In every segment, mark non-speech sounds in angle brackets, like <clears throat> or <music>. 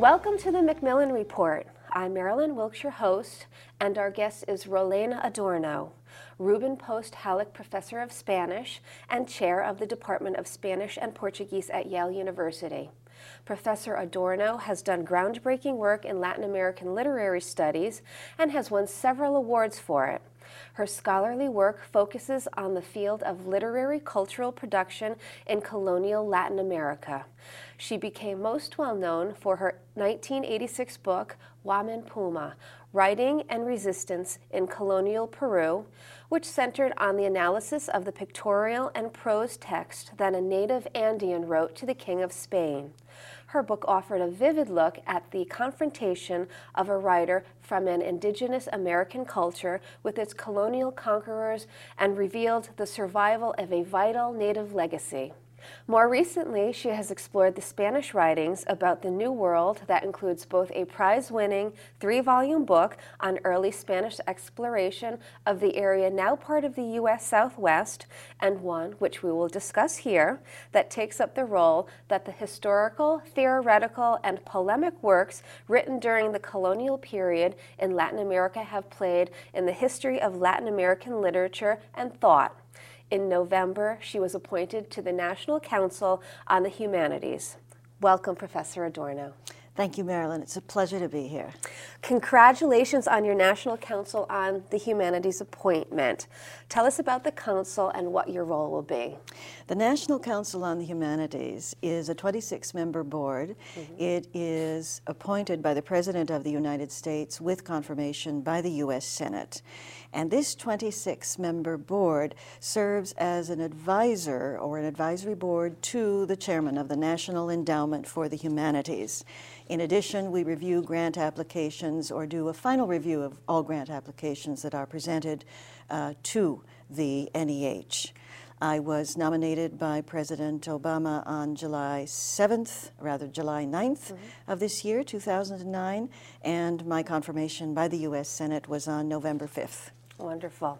Welcome to the Macmillan Report. I'm Marilyn Wilkshire, host, and our guest is Rolena Adorno, Reuben Post Halleck Professor of Spanish and Chair of the Department of Spanish and Portuguese at Yale University. Professor Adorno has done groundbreaking work in Latin American literary studies and has won several awards for it. Her scholarly work focuses on the field of literary cultural production in colonial Latin America. She became most well known for her 1986 book, Guaman Poma Writing and Resistance in Colonial Peru, which centered on the analysis of the pictorial and prose text that a native Andean wrote to the King of Spain. Her book offered a vivid look at the confrontation of a writer from an indigenous American culture with its colonial conquerors and revealed the survival of a vital native legacy. More recently, she has explored the Spanish writings about the New World that includes both a prize winning three volume book on early Spanish exploration of the area now part of the U.S. Southwest, and one, which we will discuss here, that takes up the role that the historical, theoretical, and polemic works written during the colonial period in Latin America have played in the history of Latin American literature and thought. In November, she was appointed to the National Council on the Humanities. Welcome, Professor Adorno. Thank you, Marilyn. It's a pleasure to be here. Congratulations on your National Council on the Humanities appointment. Tell us about the council and what your role will be. The National Council on the Humanities is a 26 member board. Mm-hmm. It is appointed by the President of the United States with confirmation by the U.S. Senate. And this 26 member board serves as an advisor or an advisory board to the chairman of the National Endowment for the Humanities. In addition, we review grant applications or do a final review of all grant applications that are presented uh, to the NEH. I was nominated by President Obama on July 7th, rather July 9th mm-hmm. of this year, 2009, and my confirmation by the U.S. Senate was on November 5th. Wonderful.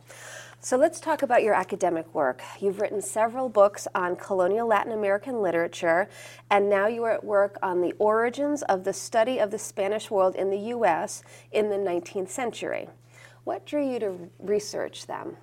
So let's talk about your academic work. You've written several books on colonial Latin American literature, and now you are at work on the origins of the study of the Spanish world in the U.S. in the 19th century. What drew you to research them?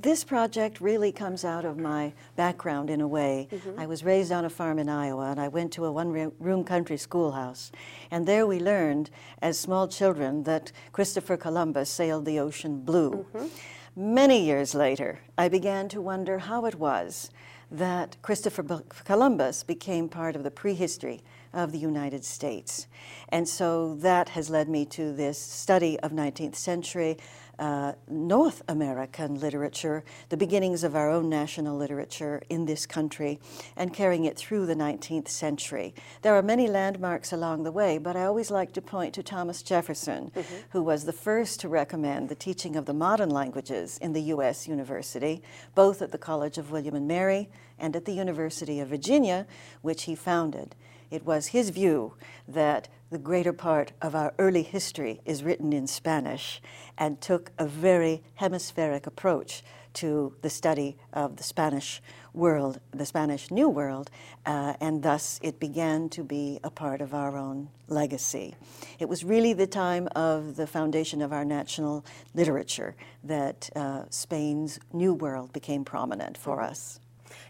This project really comes out of my background in a way. Mm-hmm. I was raised on a farm in Iowa and I went to a one room country schoolhouse. And there we learned, as small children, that Christopher Columbus sailed the ocean blue. Mm-hmm. Many years later, I began to wonder how it was that Christopher Columbus became part of the prehistory of the United States. And so that has led me to this study of 19th century uh, North American literature, the beginnings of our own national literature in this country, and carrying it through the 19th century. There are many landmarks along the way, but I always like to point to Thomas Jefferson, mm-hmm. who was the first to recommend the teaching of the modern languages in the U.S. University, both at the College of William and Mary and at the University of Virginia, which he founded. It was his view that the greater part of our early history is written in Spanish and took a very hemispheric approach to the study of the Spanish world, the Spanish New World, uh, and thus it began to be a part of our own legacy. It was really the time of the foundation of our national literature that uh, Spain's New World became prominent for us.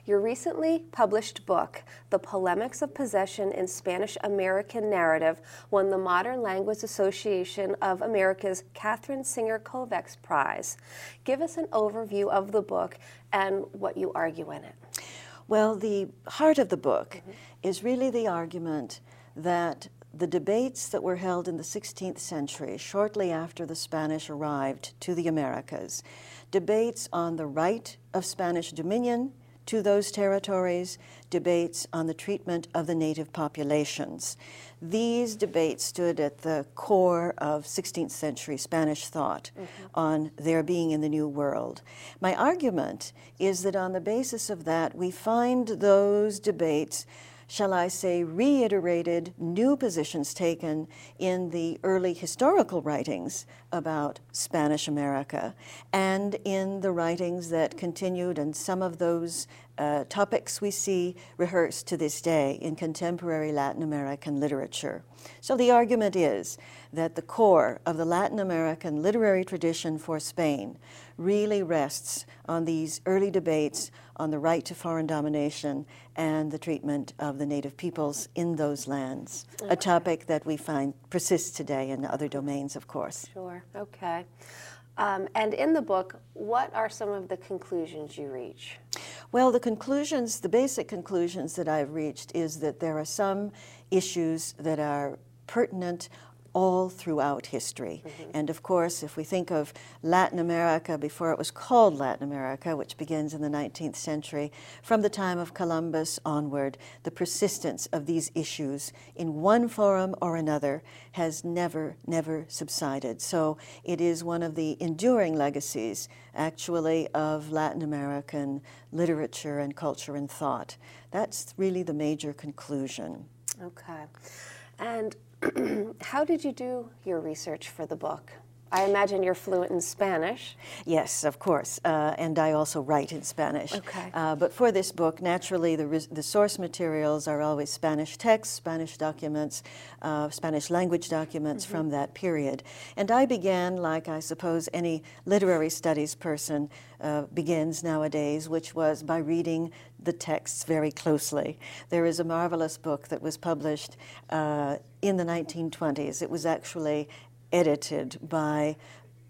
Your recently published book, The Polemics of Possession in Spanish American Narrative, won the Modern Language Association of America's Katherine Singer Kovacs Prize. Give us an overview of the book and what you argue in it. Well, the heart of the book mm-hmm. is really the argument that the debates that were held in the 16th century, shortly after the Spanish arrived to the Americas, debates on the right of Spanish dominion to those territories, debates on the treatment of the native populations. These debates stood at the core of 16th century Spanish thought mm-hmm. on their being in the New World. My argument is that on the basis of that, we find those debates shall I say, reiterated new positions taken in the early historical writings about Spanish America and in the writings that continued, and some of those uh, topics we see rehearsed to this day in contemporary Latin American literature. So the argument is that the core of the Latin American literary tradition for Spain really rests on these early debates on the right to foreign domination and the treatment of the native peoples in those lands, okay. a topic that we find persists today in other domains, of course. Sure, okay. Um, and in the book, what are some of the conclusions you reach? Well, the conclusions, the basic conclusions that I've reached is that there are some issues that are pertinent all throughout history. Mm-hmm. And of course, if we think of Latin America before it was called Latin America, which begins in the 19th century, from the time of Columbus onward, the persistence of these issues in one forum or another has never, never subsided. So it is one of the enduring legacies, actually, of Latin American literature and culture and thought. That's really the major conclusion. Okay. And <clears throat> How did you do your research for the book? I imagine you're fluent in Spanish. Yes, of course, uh, and I also write in Spanish. Okay. Uh, but for this book, naturally, the, the source materials are always Spanish texts, Spanish documents, uh, Spanish language documents mm -hmm. from that period. And I began, like I suppose any literary studies person uh, begins nowadays, which was by reading the texts very closely. There is a marvelous book that was published uh, in the 1920s. It was actually edited by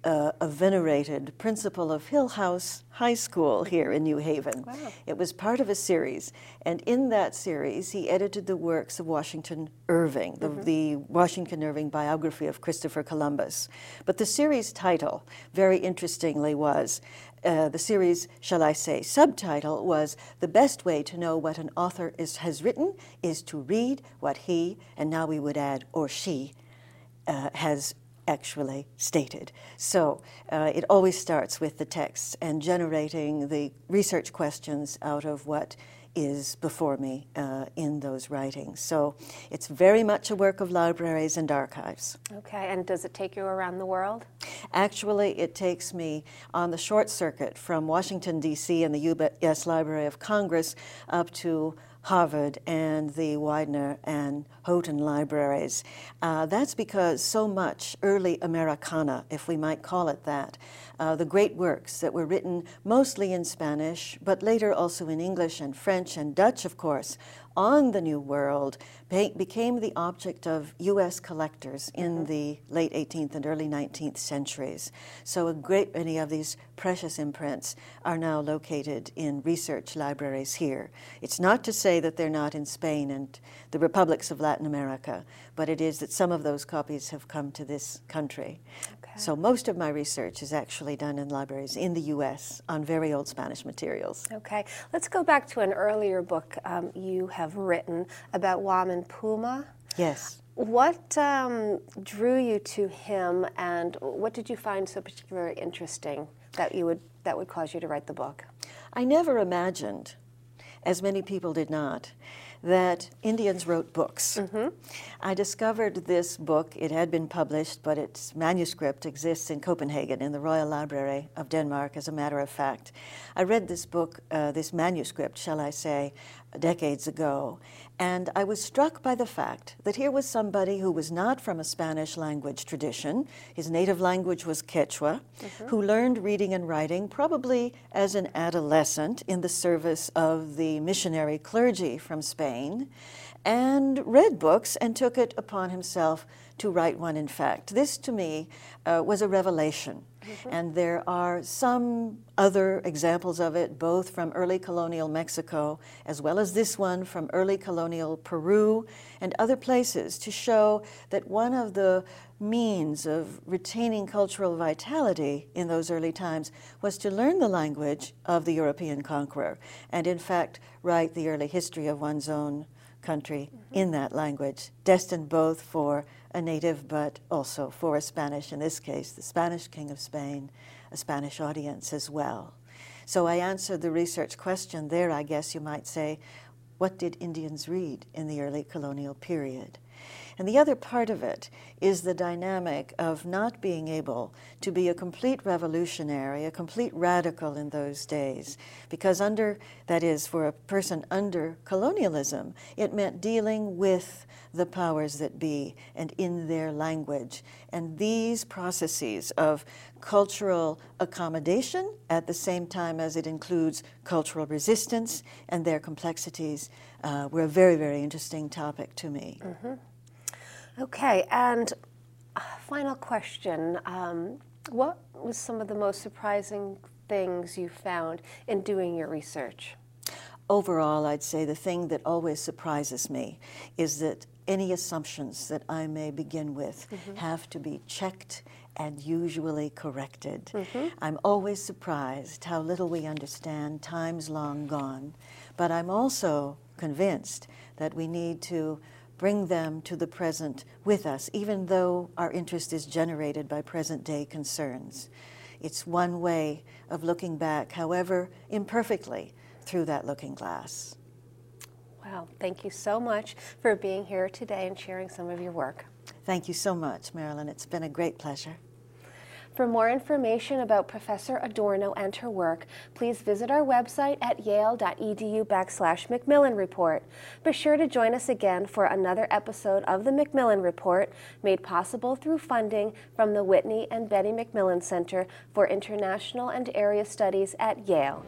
uh, a venerated principal of Hillhouse High School here in New Haven. Wow. It was part of a series, and in that series, he edited the works of Washington Irving, the, mm-hmm. the Washington Irving biography of Christopher Columbus. But the series title, very interestingly, was uh, the series, shall I say, subtitle was The Best Way to Know What an Author is, Has Written is to Read What He, and now we would add, or She, uh, has actually stated. So uh, it always starts with the text and generating the research questions out of what is before me uh, in those writings. So it's very much a work of libraries and archives. Okay, and does it take you around the world? Actually, it takes me on the short circuit from Washington, D.C. and the U.S. Library of Congress up to Harvard and the Widener and Houghton libraries. Uh, that's because so much early Americana, if we might call it that, uh, the great works that were written mostly in Spanish, but later also in English and French and Dutch, of course, on the New World became the object of U.S. collectors in mm-hmm. the late 18th and early 19th centuries. So a great many of these precious imprints are now located in research libraries here. It's not to say that they're not in Spain and the republics of Latin America, but it is that some of those copies have come to this country. So most of my research is actually done in libraries in the U.S. on very old Spanish materials. Okay, let's go back to an earlier book um, you have written about Guaman Poma. Yes. What um, drew you to him, and what did you find so particularly interesting that you would that would cause you to write the book? I never imagined, as many people did not, that Indians wrote books. Mm-hmm. I discovered this book. It had been published, but its manuscript exists in Copenhagen in the Royal Library of Denmark, as a matter of fact. I read this book, uh, this manuscript, shall I say, decades ago, and I was struck by the fact that here was somebody who was not from a Spanish language tradition. His native language was Quechua, mm-hmm. who learned reading and writing probably as an adolescent in the service of the missionary clergy from Spain, and read books and took it upon himself to write one, in fact. This, to me, uh, was a revelation. Mm-hmm. And there are some other examples of it, both from early colonial Mexico, as well as this one from early colonial Peru and other places, to show that one of the means of retaining cultural vitality in those early times was to learn the language of the European conqueror, and in fact, write the early history of one's own country mm-hmm. in that language, destined both for a native but also for a Spanish, in this case, the Spanish King of Spain, a Spanish audience as well. So I answered the research question there, I guess you might say, what did Indians read in the early colonial period? And the other part of it is the dynamic of not being able to be a complete revolutionary, a complete radical in those days. Because, under, that is, for a person under colonialism, it meant dealing with the powers that be and in their language. And these processes of cultural accommodation at the same time as it includes cultural resistance and their complexities uh, were a very, very interesting topic to me. Mm-hmm. Okay, and uh, final question. Um, what was some of the most surprising things you found in doing your research? Overall, I'd say the thing that always surprises me is that any assumptions that I may begin with mm-hmm. have to be checked and usually corrected. Mm-hmm. I'm always surprised how little we understand, times long gone. But I'm also convinced that we need to bring them to the present with us, even though our interest is generated by present day concerns. It's one way of looking back, however imperfectly, through that looking glass. Wow, thank you so much for being here today and sharing some of your work. Thank you so much, Marilyn. It's been a great pleasure. For more information about Professor Adorno and her work, please visit our website at yale.edu backslash Macmillan Report. Be sure to join us again for another episode of the Macmillan Report, made possible through funding from the Whitney and Betty Macmillan Center for International and Area Studies at Yale.